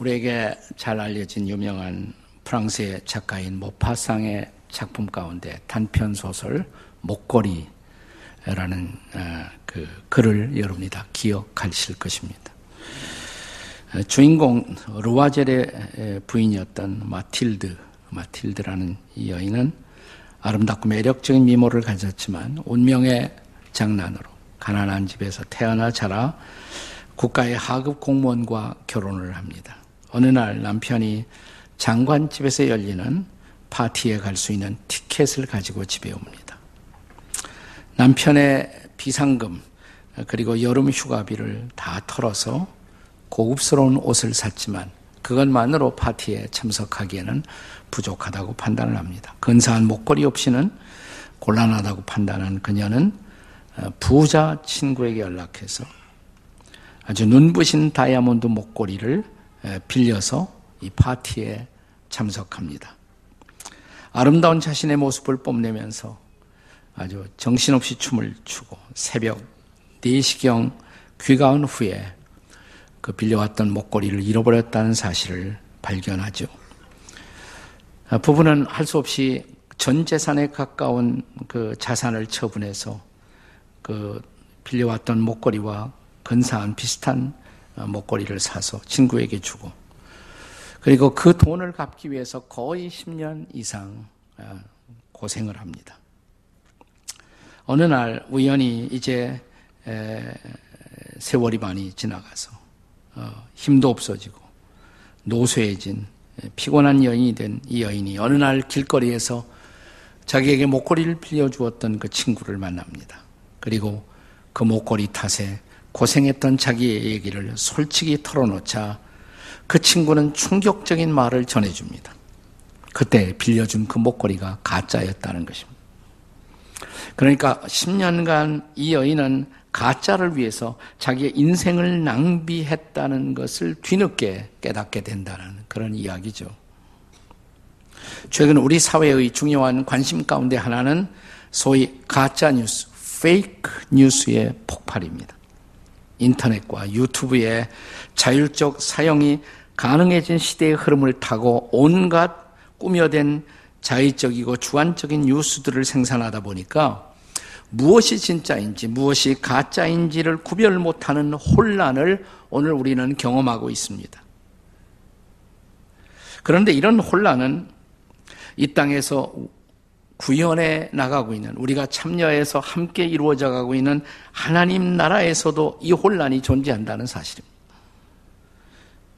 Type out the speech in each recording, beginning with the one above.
우리에게 잘 알려진 유명한 프랑스의 작가인 모파상의 작품 가운데 단편 소설 목걸이라는 어, 그 글을 여러분이 다 기억하실 것입니다. 어, 주인공 루아젤의 부인이었던 마틸드, 마틸드라는 이 여인은 아름답고 매력적인 미모를 가졌지만 운명의 장난으로 가난한 집에서 태어나 자라 국가의 하급 공무원과 결혼을 합니다. 어느 날 남편이 장관집에서 열리는 파티에 갈 수 있는 티켓을 가지고 집에 옵니다. 남편의 비상금 그리고 여름 휴가비를 다 털어서 고급스러운 옷을 샀지만 그것만으로 파티에 참석하기에는 부족하다고 판단을 합니다. 근사한 목걸이 없이는 곤란하다고 판단한 그녀는 부자 친구에게 연락해서 아주 눈부신 다이아몬드 목걸이를 빌려서 이 파티에 참석합니다. 아름다운 자신의 모습을 뽐내면서 아주 정신없이 춤을 추고 새벽 4시경 귀가 온 후에 그 빌려왔던 목걸이를 잃어버렸다는 사실을 발견하죠. 아, 부부는 할 수 없이 전 재산에 가까운 그 자산을 처분해서 그 빌려왔던 목걸이와 근사한 비슷한 어, 목걸이를 사서 친구에게 주고 그리고 그 돈을 갚기 위해서 거의 10년 이상 어, 고생을 합니다. 어느 날 우연히 이제 세월이 많이 지나가서 어, 힘도 없어지고 노쇠해진 피곤한 여인이 된 이 여인이 어느 날 길거리에서 자기에게 목걸이를 빌려주었던 그 친구를 만납니다. 그리고 그 목걸이 탓에 고생했던 자기의 얘기를 솔직히 털어놓자 그 친구는 충격적인 말을 전해줍니다. 그때 빌려준 그 목걸이가 가짜였다는 것입니다. 그러니까 10년간 이 여인은 가짜를 위해서 자기의 인생을 낭비했다는 것을 뒤늦게 깨닫게 된다는 그런 이야기죠. 최근 우리 사회의 중요한 관심 가운데 하나는 소위 가짜 뉴스, 페이크 뉴스의 폭발입니다. 인터넷과 유튜브의 자율적 사용이 가능해진 시대의 흐름을 타고 온갖 꾸며댄 자의적이고 주관적인 뉴스들을 생산하다 보니까 무엇이 진짜인지 무엇이 가짜인지를 구별 못하는 혼란을 오늘 우리는 경험하고 있습니다. 그런데 이런 혼란은 이 땅에서 구현해 나가고 있는 우리가 참여해서 함께 이루어져 가고 있는 하나님 나라에서도 이 혼란이 존재한다는 사실입니다.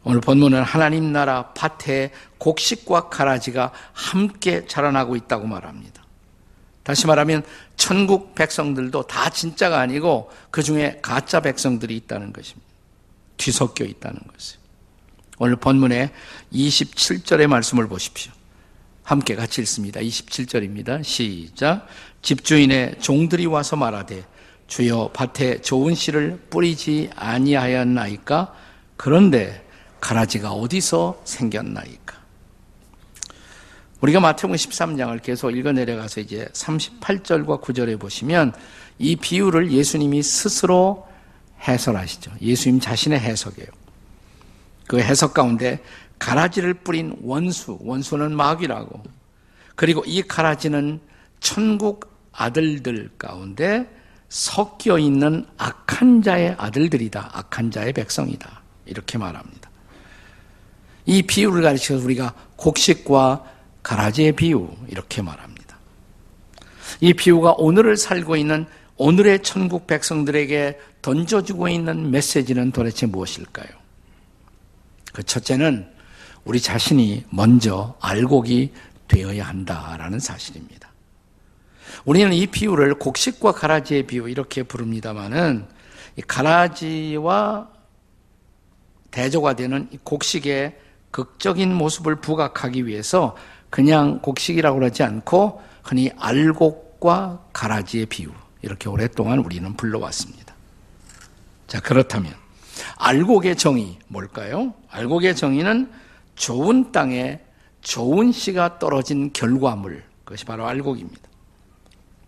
오늘 본문은 하나님 나라 밭에 곡식과 가라지가 함께 자라나고 있다고 말합니다. 다시 말하면 천국 백성들도 다 진짜가 아니고 그 중에 가짜 백성들이 있다는 것입니다. 뒤섞여 있다는 것이에요. 오늘 본문의 27절의 말씀을 보십시오. 함께 같이 읽습니다. 27절입니다. 시작. 집주인의 종들이 와서 말하되 주여 밭에 좋은 씨를 뿌리지 아니하였나이까? 그런데 가라지가 어디서 생겼나이까? 우리가 마태복음 13장을 계속 읽어 내려가서 이제 38절과 9절에 보시면 이 비유를 예수님이 스스로 해설하시죠. 예수님 자신의 해석이에요. 그 해석 가운데 가라지를 뿌린 원수, 원수는 마귀라고. 그리고 이 가라지는 천국 아들들 가운데 섞여 있는 악한 자의 아들들이다. 악한 자의 백성이다. 이렇게 말합니다. 이 비유를 가르쳐서 우리가 곡식과 가라지의 비유 이렇게 말합니다. 이 비유가 오늘을 살고 있는 오늘의 천국 백성들에게 던져주고 있는 메시지는 도대체 무엇일까요? 그 첫째는 우리 자신이 먼저 알곡이 되어야 한다라는 사실입니다. 우리는 이 비유를 곡식과 가라지의 비유 이렇게 부릅니다만은 가라지와 대조가 되는 곡식의 극적인 모습을 부각하기 위해서 그냥 곡식이라고 그러지 않고 흔히 알곡과 가라지의 비유 이렇게 오랫동안 우리는 불러왔습니다. 자 그렇다면 알곡의 정의 뭘까요? 알곡의 정의는 좋은 땅에 좋은 씨가 떨어진 결과물, 그것이 바로 알곡입니다.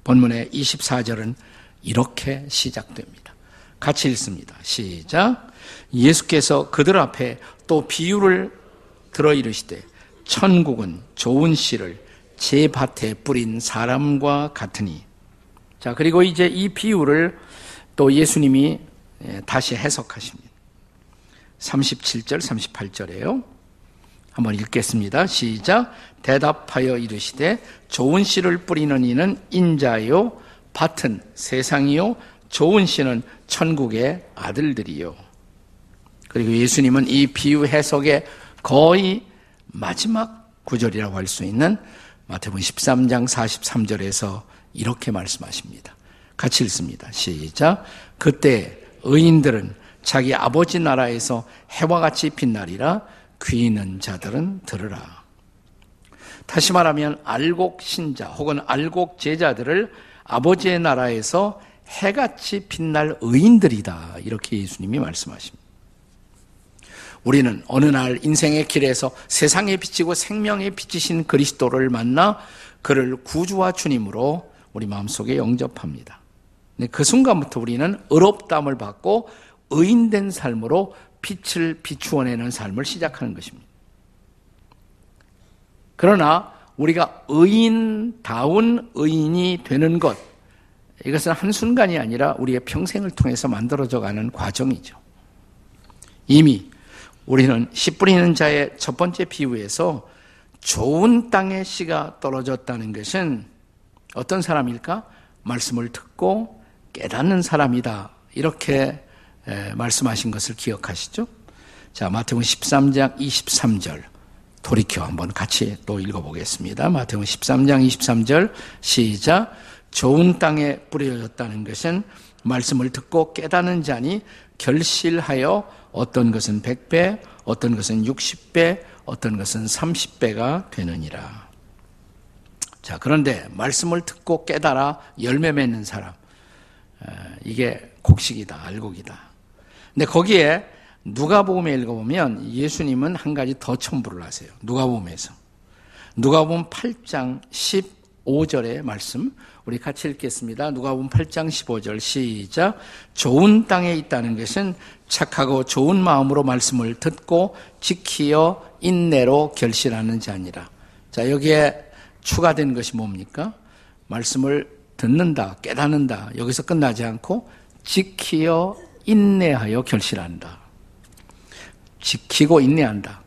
본문의 24절은 이렇게 시작됩니다. 같이 읽습니다. 시작. 예수께서 그들 앞에 또 비유를 들어 이르시되 천국은 좋은 씨를 제 밭에 뿌린 사람과 같으니 자 그리고 이제 이 비유를 또 예수님이 예, 다시 해석하십니다. 37절 38절에요. 한번 읽겠습니다. 시작. 대답하여 이르시되 좋은 씨를 뿌리는 이는 인자요 밭은 세상이요 좋은 씨는 천국의 아들들이요. 그리고 예수님은 이 비유 해석의 거의 마지막 구절이라고 할 수 있는 마태복음 13장 43절에서 이렇게 말씀하십니다. 같이 읽습니다. 시작. 그때 의인들은 자기 아버지 나라에서 해와 같이 빛나리라 귀 있는 자들은 들으라. 다시 말하면 알곡 신자 혹은 알곡 제자들을 아버지의 나라에서 해같이 빛날 의인들이다. 이렇게 예수님이 말씀하십니다. 우리는 어느 날 인생의 길에서 세상에 비치고 생명에 비치신 그리스도를 만나 그를 구주와 주님으로 우리 마음속에 영접합니다. 그 순간부터 우리는 의롭담을 받고 의인된 삶으로 빛을 비추어내는 삶을 시작하는 것입니다. 그러나 우리가 의인다운 의인이 되는 것, 이것은 한순간이 아니라 우리의 평생을 통해서 만들어져 가는 과정이죠. 이미 우리는 씨 뿌리는 자의 첫 번째 비유에서 좋은 땅에 씨가 떨어졌다는 것은 어떤 사람일까? 말씀을 듣고 깨닫는 사람이다. 이렇게 말씀하신 것을 기억하시죠? 자, 마태복음 13장 23절. 돌이켜 한번 같이 또 읽어보겠습니다. 마태복음 13장 23절 시작. 좋은 땅에 뿌려졌다는 것은 말씀을 듣고 깨닫는 자니 결실하여 어떤 것은 100배, 어떤 것은 60배, 어떤 것은 30배가 되느니라. 자, 그런데 말씀을 듣고 깨달아 열매 맺는 사람. 이게 곡식이다, 알곡이다. 근데 거기에 누가복음에 읽어보면 예수님은 한 가지 더 첨부를 하세요. 누가복음에서. 누가복음 8장 15절의 말씀 우리 같이 읽겠습니다. 누가복음 8장 15절 시작. 좋은 땅에 있다는 것은 착하고 좋은 마음으로 말씀을 듣고 지키어 인내로 결실하는 자니라. 자, 여기에 추가된 것이 뭡니까? 말씀을 듣는다, 깨닫는다. 여기서 끝나지 않고 지키어 인내하여 결실한다. 지키고 인내한다.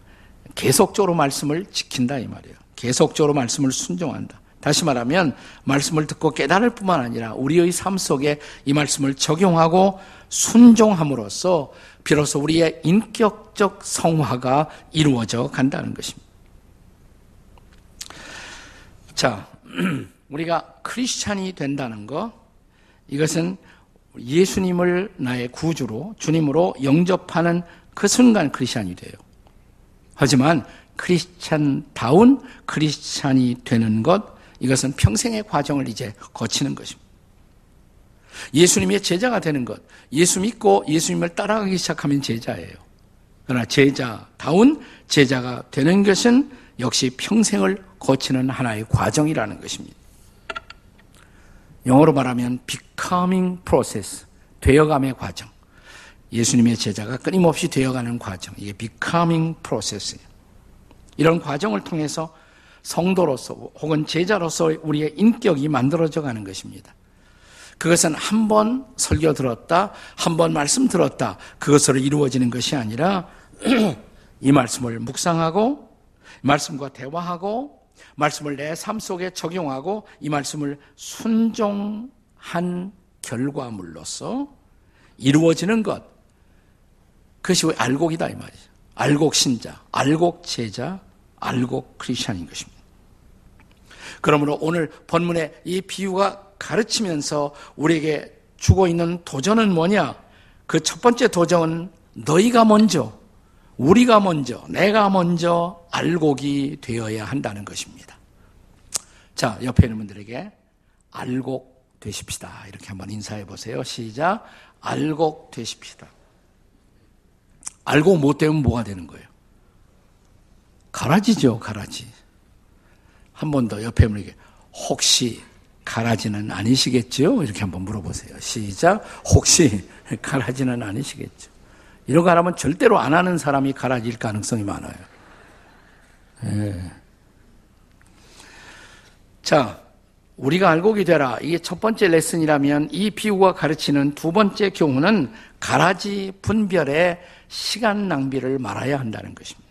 계속적으로 말씀을 지킨다 이 말이에요. 계속적으로 말씀을 순종한다. 다시 말하면 말씀을 듣고 깨달을 뿐만 아니라 우리의 삶 속에 이 말씀을 적용하고 순종함으로써 비로소 우리의 인격적 성화가 이루어져 간다는 것입니다. 자, 우리가 크리스찬이 된다는 것, 이것은 예수님을 나의 구주로, 주님으로 영접하는 그 순간 크리스찬이 돼요. 하지만 크리스찬다운 크리스찬이 되는 것, 이것은 평생의 과정을 이제 거치는 것입니다. 예수님의 제자가 되는 것, 예수 믿고 예수님을 따라가기 시작하면 제자예요. 그러나 제자다운 제자가 되는 것은 역시 평생을 거치는 하나의 과정이라는 것입니다. 영어로 말하면 becoming process, 되어감의 과정. 예수님의 제자가 끊임없이 되어가는 과정. 이게 becoming process예요. 이런 과정을 통해서 성도로서 혹은 제자로서 우리의 인격이 만들어져 가는 것입니다. 그것은 한 번 설교 들었다, 한 번 말씀 들었다, 그것으로 이루어지는 것이 아니라 이 말씀을 묵상하고, 말씀과 대화하고, 말씀을 내 삶 속에 적용하고, 이 말씀을 순종한 결과물로서 이루어지는 것. 그것이 알곡이다, 이 말이죠. 알곡 신자, 알곡 제자, 알곡 크리스천인 것입니다. 그러므로 오늘 본문의 이 비유가 가르치면서 우리에게 주고 있는 도전은 뭐냐? 그 첫 번째 도전은 너희가 먼저, 우리가 먼저, 내가 먼저 알곡이 되어야 한다는 것입니다. 자, 옆에 있는 분들에게 알곡 되십시다. 이렇게 한번 인사해 보세요. 시작. 알곡 되십시다. 알곡 못 되면 뭐가 되는 거예요? 가라지죠, 가라지. 한 번 더 옆에 분에게 혹시 가라지는 아니시겠죠? 이렇게 한번 물어보세요. 시작. 혹시 가라지는 아니시겠죠? 이런 거 하면 절대로 안 하는 사람이 가라질 가능성이 많아요. 예. 자, 우리가 알고기 되라. 이게 첫 번째 레슨이라면 이 비유가 가르치는 두 번째 교훈은 가라지 분별의 시간 낭비를 말아야 한다는 것입니다.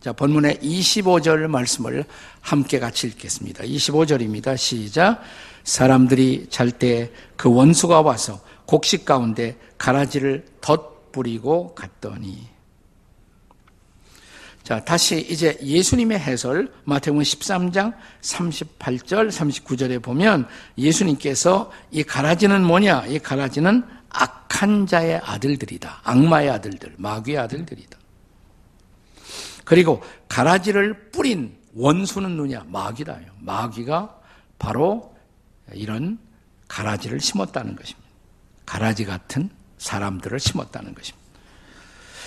자, 본문의 25절 말씀을 함께 같이 읽겠습니다. 25절입니다. 시작. 사람들이 잘 때 그 원수가 와서 곡식 가운데 가라지를 덧 뿌리고 갔더니 자, 다시 이제 예수님의 해설 마태복음 13장 38절 39절에 보면 예수님께서 이 가라지는 뭐냐? 이 가라지는 악한 자의 아들들이다. 악마의 아들들, 마귀의 아들들이다. 그리고 가라지를 뿌린 원수는 누냐? 마귀다요. 마귀가 바로 이런 가라지를 심었다는 것입니다. 가라지 같은 사람들을 심었다는 것입니다.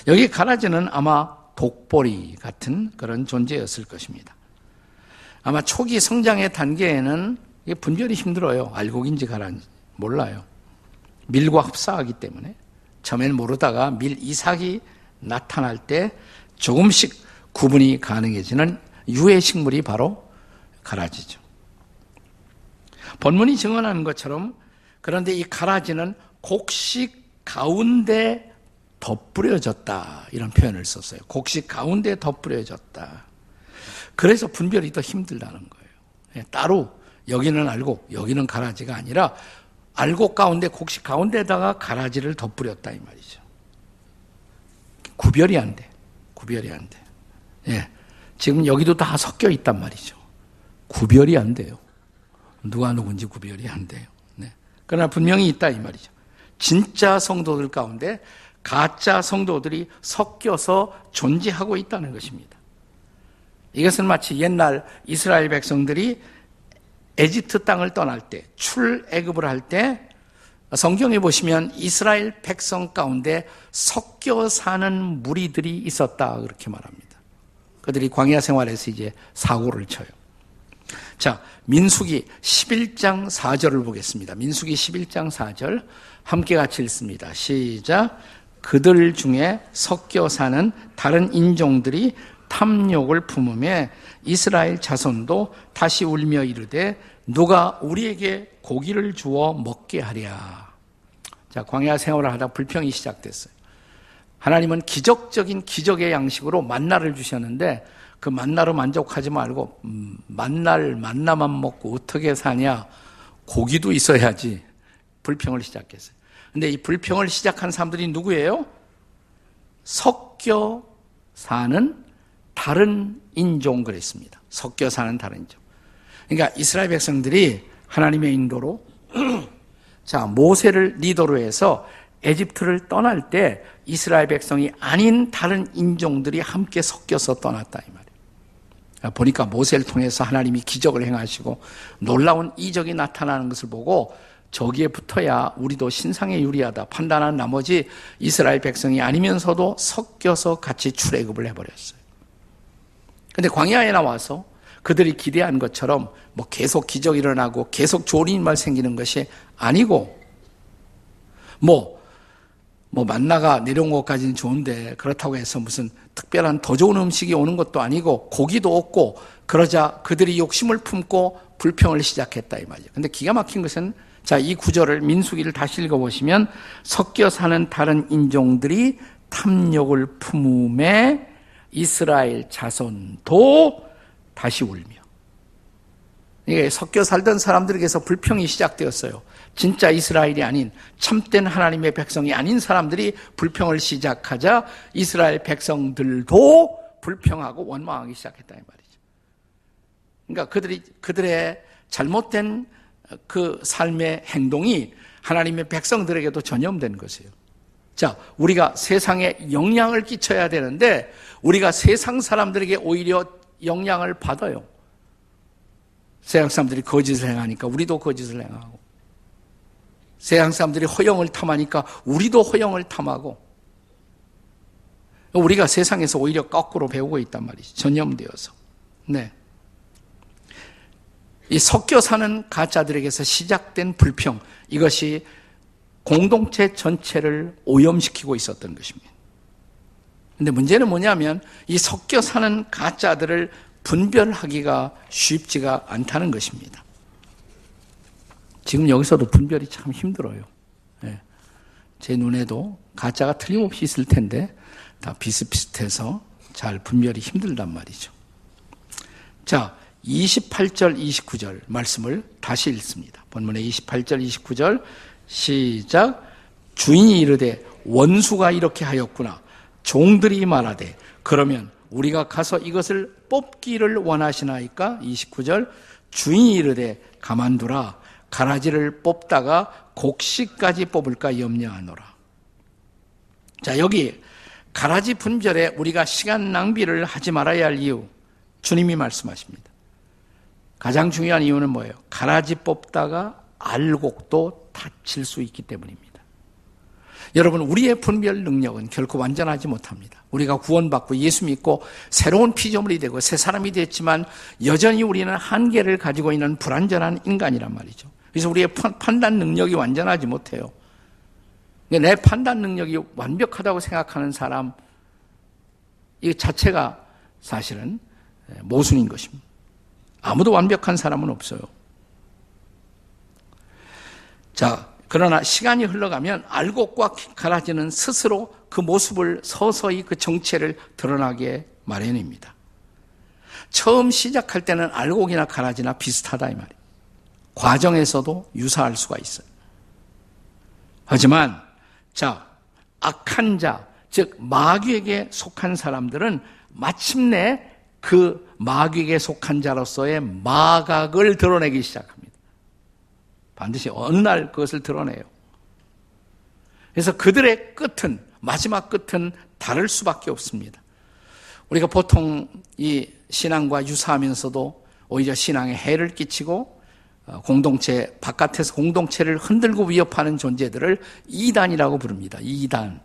여기 가라지는 아마 독보리 같은 그런 존재였을 것입니다. 아마 초기 성장의 단계에는 분별이 힘들어요. 알곡인지 가라인지 몰라요. 밀과 흡사하기 때문에 처음엔 모르다가 밀 이삭이 나타날 때 조금씩 구분이 가능해지는 유해 식물이 바로 가라지죠. 본문이 증언하는 것처럼 그런데 이 가라지는 곡식 가운데 덧뿌려졌다. 이런 표현을 썼어요. 곡식 가운데 덧뿌려졌다. 그래서 분별이 더 힘들다는 거예요. 예, 따로 여기는 알고 여기는 가라지가 아니라 알곡 가운데 곡식 가운데다가 가라지를 덧뿌렸다 이 말이죠. 구별이 안 돼. 구별이 안 돼. 예. 지금 여기도 다 섞여 있단 말이죠. 구별이 안 돼요. 누가 누군지 구별이 안 돼요. 네. 그러나 분명히 있다 이 말이죠. 진짜 성도들 가운데 가짜 성도들이 섞여서 존재하고 있다는 것입니다. 이것은 마치 옛날 이스라엘 백성들이 에집트 땅을 떠날 때, 출애굽을 할 때 성경에 보시면 이스라엘 백성 가운데 섞여 사는 무리들이 있었다 그렇게 말합니다. 그들이 광야 생활에서 이제 사고를 쳐요. 자, 민수기 11장 4절을 보겠습니다. 민수기 11장 4절 함께 같이 읽습니다. 시작. 그들 중에 섞여 사는 다른 인종들이 탐욕을 품음에 이스라엘 자손도 다시 울며 이르되 누가 우리에게 고기를 주어 먹게 하랴. 자, 광야 생활을 하다 불평이 시작됐어요. 하나님은 기적적인 기적의 양식으로 만나를 주셨는데 그 만나로 만족하지 말고 음, 만날 만나만 먹고 어떻게 사냐? 고기도 있어야지. 불평을 시작했어요. 근데 이 불평을 시작한 사람들이 누구예요? 섞여 사는 다른 인종 그랬습니다. 섞여 사는 다른 인종. 그러니까 이스라엘 백성들이 하나님의 인도로 자, 모세를 리더로 해서 에집트를 떠날 때 이스라엘 백성이 아닌 다른 인종들이 함께 섞여서 떠났다 이 말이에요. 보니까 모세를 통해서 하나님이 기적을 행하시고 놀라운 이적이 나타나는 것을 보고 저기에 붙어야 우리도 신상에 유리하다 판단한 나머지 이스라엘 백성이 아니면서도 섞여서 같이 출애굽을 해버렸어요. 근데 광야에 나와서 그들이 기대한 것처럼 뭐 계속 기적 일어나고 계속 좋은 일만 생기는 것이 아니고 뭐, 뭐 만나가 내려온 것까지는 좋은데 그렇다고 해서 무슨 특별한 더 좋은 음식이 오는 것도 아니고 고기도 없고 그러자 그들이 욕심을 품고 불평을 시작했다 이 말이죠. 근데 기가 막힌 것은 자, 이 구절을 민수기를 다시 읽어 보시면 섞여 사는 다른 인종들이 탐욕을 품음에 이스라엘 자손도 다시 울며. 이게 섞여 살던 사람들에게서 불평이 시작되었어요. 진짜 이스라엘이 아닌 참된 하나님의 백성이 아닌 사람들이 불평을 시작하자 이스라엘 백성들도 불평하고 원망하기 시작했다 이 말이죠. 그러니까 그들이 그들의 잘못된 그 삶의 행동이 하나님의 백성들에게도 전염된 것이에요. 자, 우리가 세상에 영향을 끼쳐야 되는데 우리가 세상 사람들에게 오히려 영향을 받아요. 세상 사람들이 거짓을 행하니까 우리도 거짓을 행하고 세상 사람들이 허영을 탐하니까 우리도 허영을 탐하고 우리가 세상에서 오히려 거꾸로 배우고 있단 말이죠. 전염되어서. 네. 이 섞여 사는 가짜들에게서 시작된 불평, 이것이 공동체 전체를 오염시키고 있었던 것입니다. 근데 문제는 뭐냐면 이 섞여 사는 가짜들을 분별하기가 쉽지가 않다는 것입니다. 지금 여기서도 분별이 참 힘들어요. 네. 제 눈에도 가짜가 틀림없이 있을 텐데 다 비슷비슷해서 잘 분별이 힘들단 말이죠. 자, 28절, 29절 말씀을 다시 읽습니다. 본문의 28절, 29절 시작. 주인이 이르되 원수가 이렇게 하였구나. 종들이 말하되 그러면 우리가 가서 이것을 뽑기를 원하시나이까? 29절 주인이 이르되 가만두라 가라지를 뽑다가 곡식까지 뽑을까 염려하노라. 자, 여기 가라지 분별에 우리가 시간 낭비를 하지 말아야 할 이유 주님이 말씀하십니다. 가장 중요한 이유는 뭐예요? 가라지 뽑다가 알곡도 다칠 수 있기 때문입니다. 여러분, 우리의 분별 능력은 결코 완전하지 못합니다. 우리가 구원받고 예수 믿고 새로운 피조물이 되고 새 사람이 됐지만 여전히 우리는 한계를 가지고 있는 불완전한 인간이란 말이죠. 그래서 우리의 판단 능력이 완전하지 못해요. 내 판단 능력이 완벽하다고 생각하는 사람, 이 자체가 사실은 모순인 것입니다. 아무도 완벽한 사람은 없어요. 자, 그러나 시간이 흘러가면 알곡과 가라지는 스스로 그 모습을 서서히 그 정체를 드러나게 마련입니다. 처음 시작할 때는 알곡이나 가라지나 비슷하다 이 말이에요. 과정에서도 유사할 수가 있어요. 하지만 자 악한 자, 즉 마귀에게 속한 사람들은 마침내 그 마귀에게 속한 자로서의 마각을 드러내기 시작합니다. 반드시 어느 날 그것을 드러내요. 그래서 그들의 끝은, 마지막 끝은 다를 수밖에 없습니다. 우리가 보통 이 신앙과 유사하면서도 오히려 신앙에 해를 끼치고 어, 공동체, 바깥에서 공동체를 흔들고 위협하는 존재들을 이단이라고 부릅니다. 이단.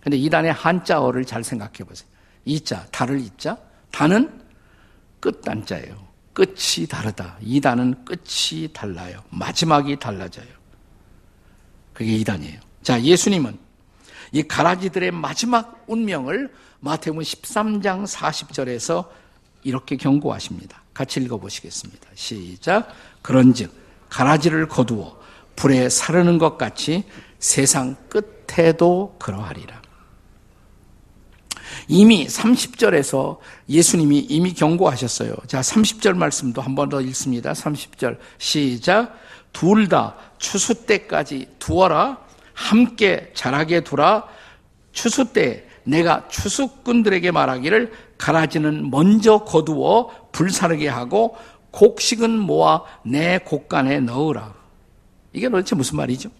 근데 이단의 한자어를 잘 생각해 보세요. 이자, 달을 이자. 단은 끝단자예요. 끝이 다르다. 이단은 끝이 달라요. 마지막이 달라져요. 그게 이단이에요. 자, 예수님은 이 가라지들의 마지막 운명을 마태복음 13장 40절에서 이렇게 경고하십니다. 같이 읽어보시겠습니다. 시작. 그런즉 가라지를 거두어 불에 사르는 것 같이 세상 끝에도 그러하리라. 이미 30절에서 예수님이 이미 경고하셨어요. 자, 30절 말씀도 한 번 더 읽습니다. 30절 시작. 둘 다 추수 때까지 두어라. 함께 자라게 두라. 추수 때 내가 추수꾼들에게 말하기를 가라지는 먼저 거두어 불사르게 하고 곡식은 모아 내 곡간에 넣으라. 이게 도대체 무슨 말이죠?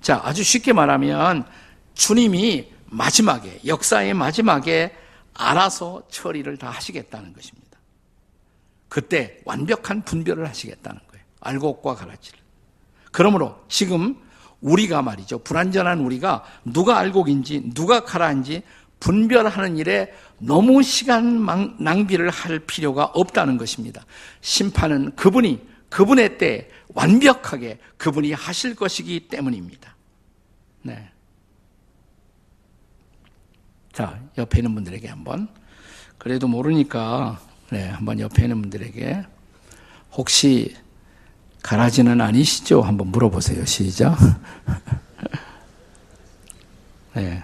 자, 아주 쉽게 말하면 주님이 마지막에, 역사의 마지막에 알아서 처리를 다 하시겠다는 것입니다. 그때 완벽한 분별을 하시겠다는 거예요. 알곡과 가라지를. 그러므로 지금 우리가 말이죠. 불완전한 우리가 누가 알곡인지 누가 가라인지 분별하는 일에 너무 시간 낭비를 할 필요가 없다는 것입니다. 심판은 그분이 그분의 때 완벽하게 그분이 하실 것이기 때문입니다. 네. 자, 옆에 있는 분들에게 한번. 그래도 모르니까, 네, 한번 옆에 있는 분들에게. 혹시 가라지는 아니시죠? 한번 물어보세요. 시작. 네.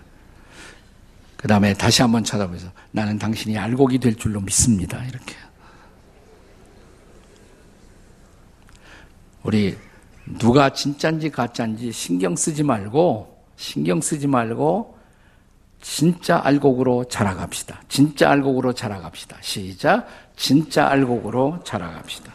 그 다음에 다시 한번 쳐다보면서 나는 당신이 알곡이 될 줄로 믿습니다. 이렇게. 우리 누가 진짠지 가짠지 신경 쓰지 말고, 신경 쓰지 말고, 진짜 알곡으로 자라갑시다. 진짜 알곡으로 자라갑시다. 시작. 진짜 알곡으로 자라갑시다.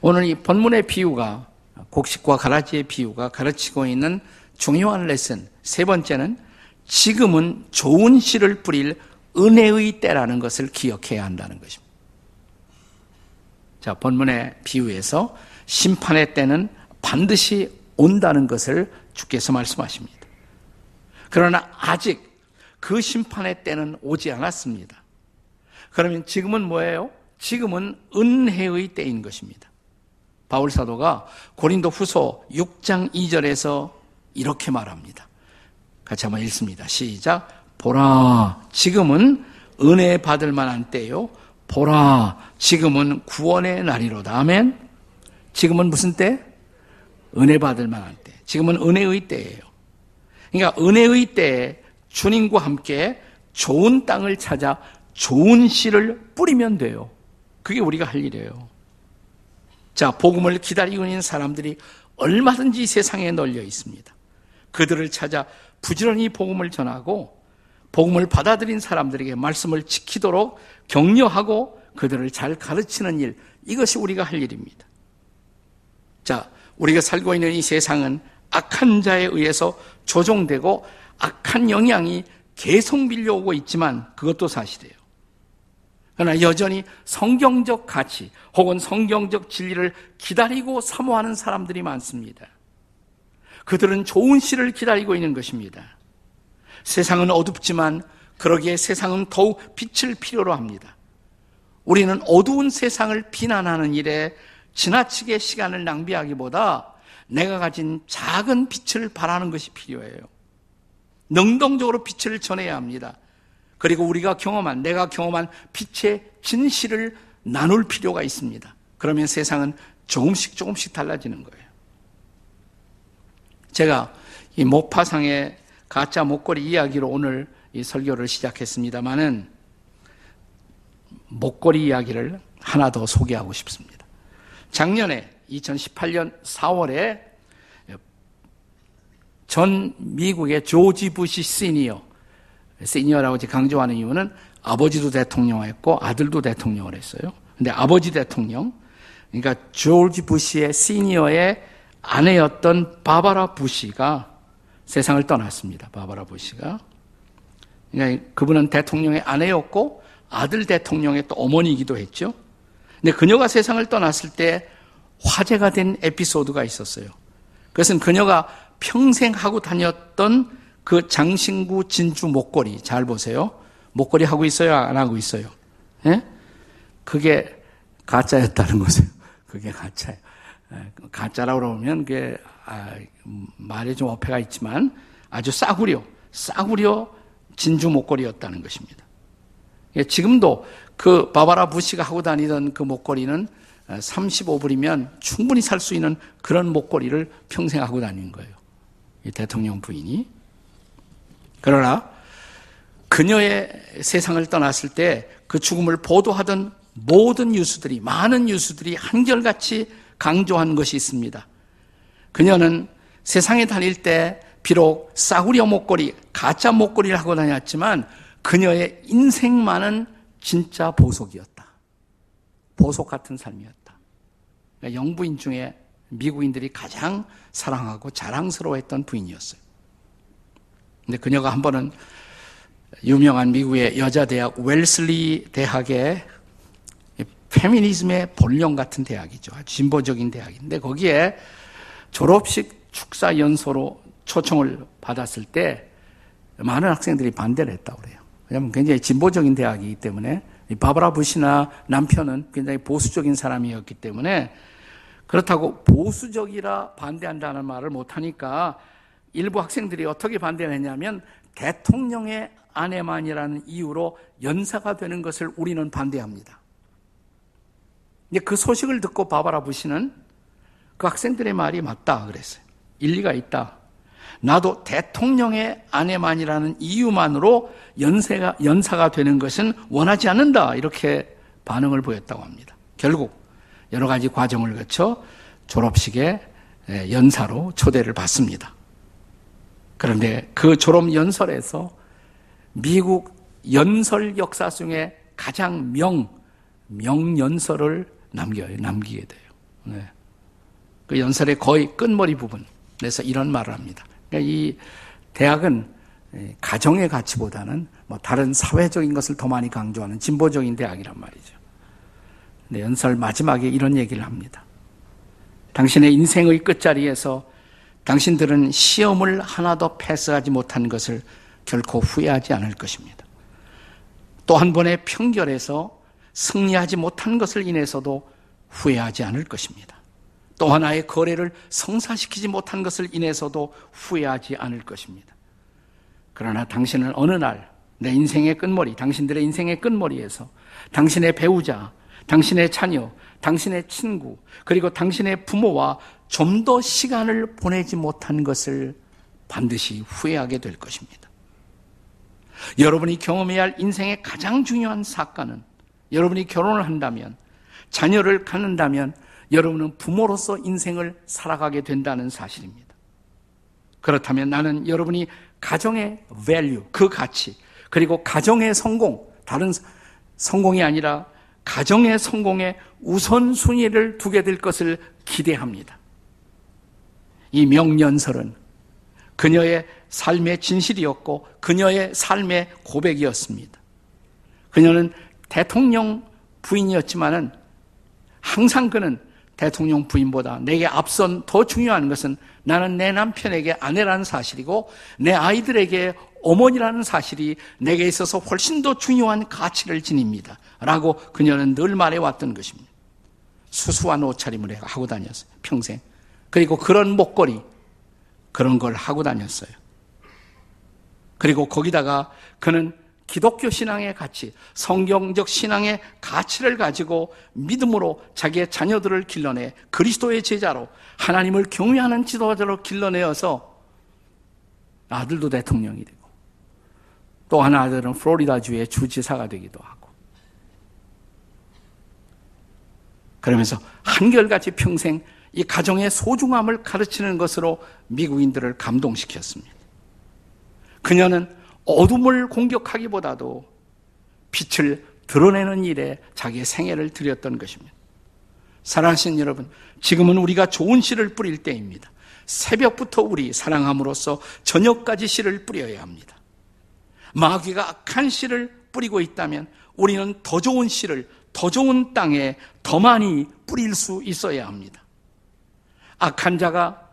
오늘 이 본문의 비유가 곡식과 가라지의 비유가 가르치고 있는 중요한 레슨 세 번째는 지금은 좋은 씨를 뿌릴 은혜의 때라는 것을 기억해야 한다는 것입니다. 자, 본문의 비유에서 심판의 때는 반드시 온다는 것을 주께서 말씀하십니다. 그러나 아직 그 심판의 때는 오지 않았습니다. 그러면 지금은 뭐예요? 지금은 은혜의 때인 것입니다. 바울 사도가 고린도 후소 6장 2절에서 이렇게 말합니다. 같이 한번 읽습니다. 시작. 보라, 지금은 은혜 받을 만한 때요. 보라, 지금은 구원의 날이로다. 아멘. 지금은 무슨 때? 은혜 받을 만한 때. 지금은 은혜의 때예요. 그러니까 은혜의 때에 주님과 함께 좋은 땅을 찾아 좋은 씨를 뿌리면 돼요. 그게 우리가 할 일이에요. 자, 복음을 기다리고 있는 사람들이 얼마든지 세상에 널려 있습니다. 그들을 찾아 부지런히 복음을 전하고 복음을 받아들인 사람들에게 말씀을 지키도록 격려하고 그들을 잘 가르치는 일, 이것이 우리가 할 일입니다. 자, 우리가 살고 있는 이 세상은 악한 자에 의해서 조종되고 악한 영향이 계속 밀려오고 있지만 그것도 사실이에요. 그러나 여전히 성경적 가치 혹은 성경적 진리를 기다리고 사모하는 사람들이 많습니다. 그들은 좋은 시를 기다리고 있는 것입니다. 세상은 어둡지만 그러기에 세상은 더욱 빛을 필요로 합니다. 우리는 어두운 세상을 비난하는 일에 지나치게 시간을 낭비하기보다 내가 가진 작은 빛을 바라는 것이 필요해요. 능동적으로 빛을 전해야 합니다. 그리고 우리가 경험한, 내가 경험한 빛의 진실을 나눌 필요가 있습니다. 그러면 세상은 조금씩 조금씩 달라지는 거예요. 제가 이 목파상의 가짜 목걸이 이야기로 오늘 이 설교를 시작했습니다만은 목걸이 이야기를 하나 더 소개하고 싶습니다. 작년에 2018년 4월에 전 미국의 조지 부시 시니어, 시니어라고 강조하는 이유는 아버지도 대통령을 했고 아들도 대통령을 했어요. 근데 아버지 대통령, 그러니까 조지 부시의 시니어의 아내였던 바바라 부시가 세상을 떠났습니다. 바바라 부시가. 그러니까 그분은 대통령의 아내였고 아들 대통령의 또 어머니이기도 했죠. 근데 그녀가 세상을 떠났을 때 화제가 된 에피소드가 있었어요. 그것은 그녀가 평생 하고 다녔던 그 장신구 진주 목걸이 잘 보세요. 목걸이 하고 있어요? 안 하고 있어요? 예? 그게 가짜였다는 거죠. 그게 가짜예요. 예, 가짜라고 그러면 그게 아, 말에 좀 어폐가 있지만 아주 싸구려, 싸구려 진주 목걸이였다는 것입니다. 예, 지금도 그 바바라 부시가 하고 다니던 그 목걸이는 35불이면 충분히 살 수 있는 그런 목걸이를 평생 하고 다닌 거예요. 대통령 부인이. 그러나 그녀의 세상을 떠났을 때 그 죽음을 보도하던 모든 뉴스들이, 많은 뉴스들이 한결같이 강조한 것이 있습니다. 그녀는 세상에 다닐 때 비록 싸구려 목걸이, 가짜 목걸이를 하고 다녔지만 그녀의 인생만은 진짜 보석이었다. 보석 같은 삶이었다. 그러니까 영부인 중에 미국인들이 가장 사랑하고 자랑스러워했던 부인이었어요. 근데 그녀가 한 번은 유명한 미국의 여자 대학 웰슬리 대학의 페미니즘의 본령 같은 대학이죠. 진보적인 대학인데 거기에 졸업식 축사 연소로 초청을 받았을 때 많은 학생들이 반대를 했다고 그래요. 왜냐하면 굉장히 진보적인 대학이기 때문에 바브라 부시나 남편은 굉장히 보수적인 사람이었기 때문에 그렇다고 보수적이라 반대한다는 말을 못하니까 일부 학생들이 어떻게 반대를 했냐면 대통령의 아내만이라는 이유로 연사가 되는 것을 우리는 반대합니다. 이제 그 소식을 듣고 바바라 부시는 그 학생들의 말이 맞다 그랬어요. 일리가 있다. 나도 대통령의 아내만이라는 이유만으로 연세가, 연사가 되는 것은 원하지 않는다. 이렇게 반응을 보였다고 합니다. 결국 여러 가지 과정을 거쳐 졸업식에 연사로 초대를 받습니다. 그런데 그 졸업 연설에서 미국 연설 역사 중에 가장 명, 명연설을 남겨요. 남기게 돼요. 네. 그 연설의 거의 끝머리 부분에서 이런 말을 합니다. 그러니까 이 대학은 가정의 가치보다는 뭐 다른 사회적인 것을 더 많이 강조하는 진보적인 대학이란 말이죠. 근데 연설 마지막에 이런 얘기를 합니다. 당신의 인생의 끝자리에서 당신들은 시험을 하나도 패스하지 못한 것을 결코 후회하지 않을 것입니다. 또 한 번의 평결에서 승리하지 못한 것을 인해서도 후회하지 않을 것입니다. 또 하나의 거래를 성사시키지 못한 것을 인해서도 후회하지 않을 것입니다. 그러나 당신은 어느 날 내 인생의 끝머리, 당신들의 인생의 끝머리에서 당신의 배우자, 당신의 자녀, 당신의 친구, 그리고 당신의 부모와 좀 더 시간을 보내지 못한 것을 반드시 후회하게 될 것입니다. 여러분이 경험해야 할 인생의 가장 중요한 사건은 여러분이 결혼을 한다면, 자녀를 갖는다면 여러분은 부모로서 인생을 살아가게 된다는 사실입니다. 그렇다면 나는 여러분이 가정의 value, 그 가치, 그리고 가정의 성공, 다른 성공이 아니라 가정의 성공에 우선순위를 두게 될 것을 기대합니다. 이 명년설은 그녀의 삶의 진실이었고 그녀의 삶의 고백이었습니다. 그녀는 대통령 부인이었지만은 항상 그는 대통령 부인보다 내게 앞선 더 중요한 것은 나는 내 남편에게 아내라는 사실이고 내 아이들에게 어머니라는 사실이 내게 있어서 훨씬 더 중요한 가치를 지닙니다. 라고 그녀는 늘 말해왔던 것입니다. 수수한 옷차림을 하고 다녔어요. 평생. 그리고 그런 목걸이, 그런 걸 하고 다녔어요. 그리고 거기다가 그는 기독교 신앙의 가치, 성경적 신앙의 가치를 가지고 믿음으로 자기의 자녀들을 길러내 그리스도의 제자로 하나님을 경외하는 지도자로 길러내어서 아들도 대통령이 되고 또 하나 아들은 플로리다주의 주지사가 되기도 하고 그러면서 한결같이 평생 이 가정의 소중함을 가르치는 것으로 미국인들을 감동시켰습니다. 그녀는 어둠을 공격하기보다도 빛을 드러내는 일에 자기의 생애를 들였던 것입니다. 사랑하시는 여러분, 지금은 우리가 좋은 씨를 뿌릴 때입니다. 새벽부터 우리 사랑함으로써 저녁까지 씨를 뿌려야 합니다. 마귀가 악한 씨를 뿌리고 있다면 우리는 더 좋은 씨를 더 좋은 땅에 더 많이 뿌릴 수 있어야 합니다. 악한 자가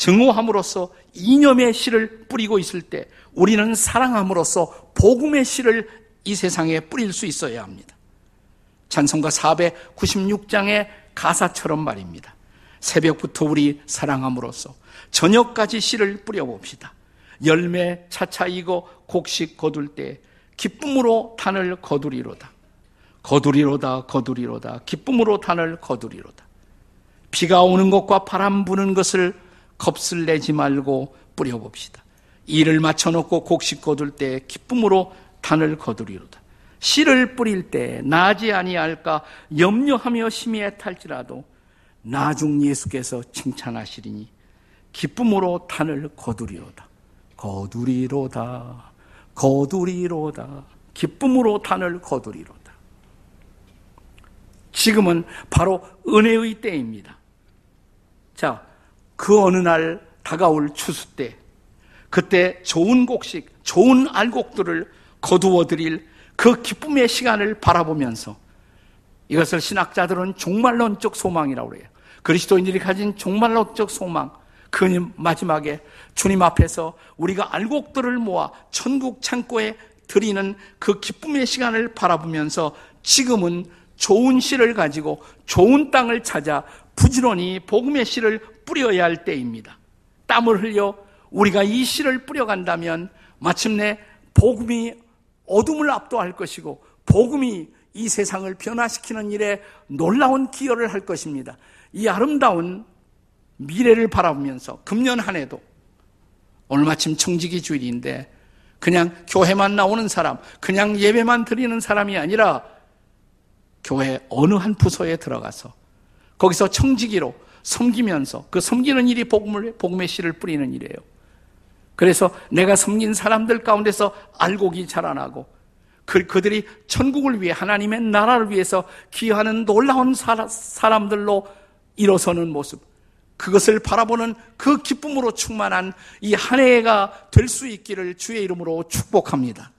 증오함으로써 이념의 씨를 뿌리고 있을 때 우리는 사랑함으로써 복음의 씨를 이 세상에 뿌릴 수 있어야 합니다. 찬송가 496장의 가사처럼 말입니다. 새벽부터 우리 사랑함으로써 저녁까지 씨를 뿌려봅시다. 열매 차차이고 곡식 거둘 때 기쁨으로 탄을 거두리로다. 거두리로다, 거두리로다. 기쁨으로 탄을 거두리로다. 비가 오는 것과 바람 부는 것을 겁을 내지 말고 뿌려봅시다. 일을 맞춰놓고 곡식 거둘 때 기쁨으로 단을 거두리로다. 씨를 뿌릴 때 나지 아니할까 염려하며 심히 애탈지라도 나중 예수께서 칭찬하시리니 기쁨으로 단을 거두리로다. 거두리로다. 거두리로다. 기쁨으로 단을 거두리로다. 지금은 바로 은혜의 때입니다. 자, 그 어느 날 다가올 추수 때, 그때 좋은 곡식, 좋은 알곡들을 거두어 드릴 그 기쁨의 시간을 바라보면서 이것을 신학자들은 종말론적 소망이라고 해요. 그리스도인들이 가진 종말론적 소망. 그 마지막에 주님 앞에서 우리가 알곡들을 모아 천국 창고에 드리는 그 기쁨의 시간을 바라보면서 지금은 좋은 씨를 가지고 좋은 땅을 찾아 부지런히 복음의 씨를 뿌려야 할 때입니다. 땀을 흘려 우리가 이 씨를 뿌려간다면 마침내 복음이 어둠을 압도할 것이고 복음이 이 세상을 변화시키는 일에 놀라운 기여를 할 것입니다. 이 아름다운 미래를 바라보면서 금년 한 해도 오늘 마침 청지기 주일인데 그냥 교회만 나오는 사람, 그냥 예배만 드리는 사람이 아니라 교회 어느 한 부서에 들어가서 거기서 청지기로 섬기면서 그 섬기는 일이 복음을, 복음의 씨를 뿌리는 일이에요. 그래서 내가 섬긴 사람들 가운데서 알곡이 자라나고 그, 그들이 천국을 위해 하나님의 나라를 위해서 기여하는 놀라운 사, 사람들로 일어서는 모습. 그것을 바라보는 그 기쁨으로 충만한 이 한 해가 될 수 있기를 주의 이름으로 축복합니다.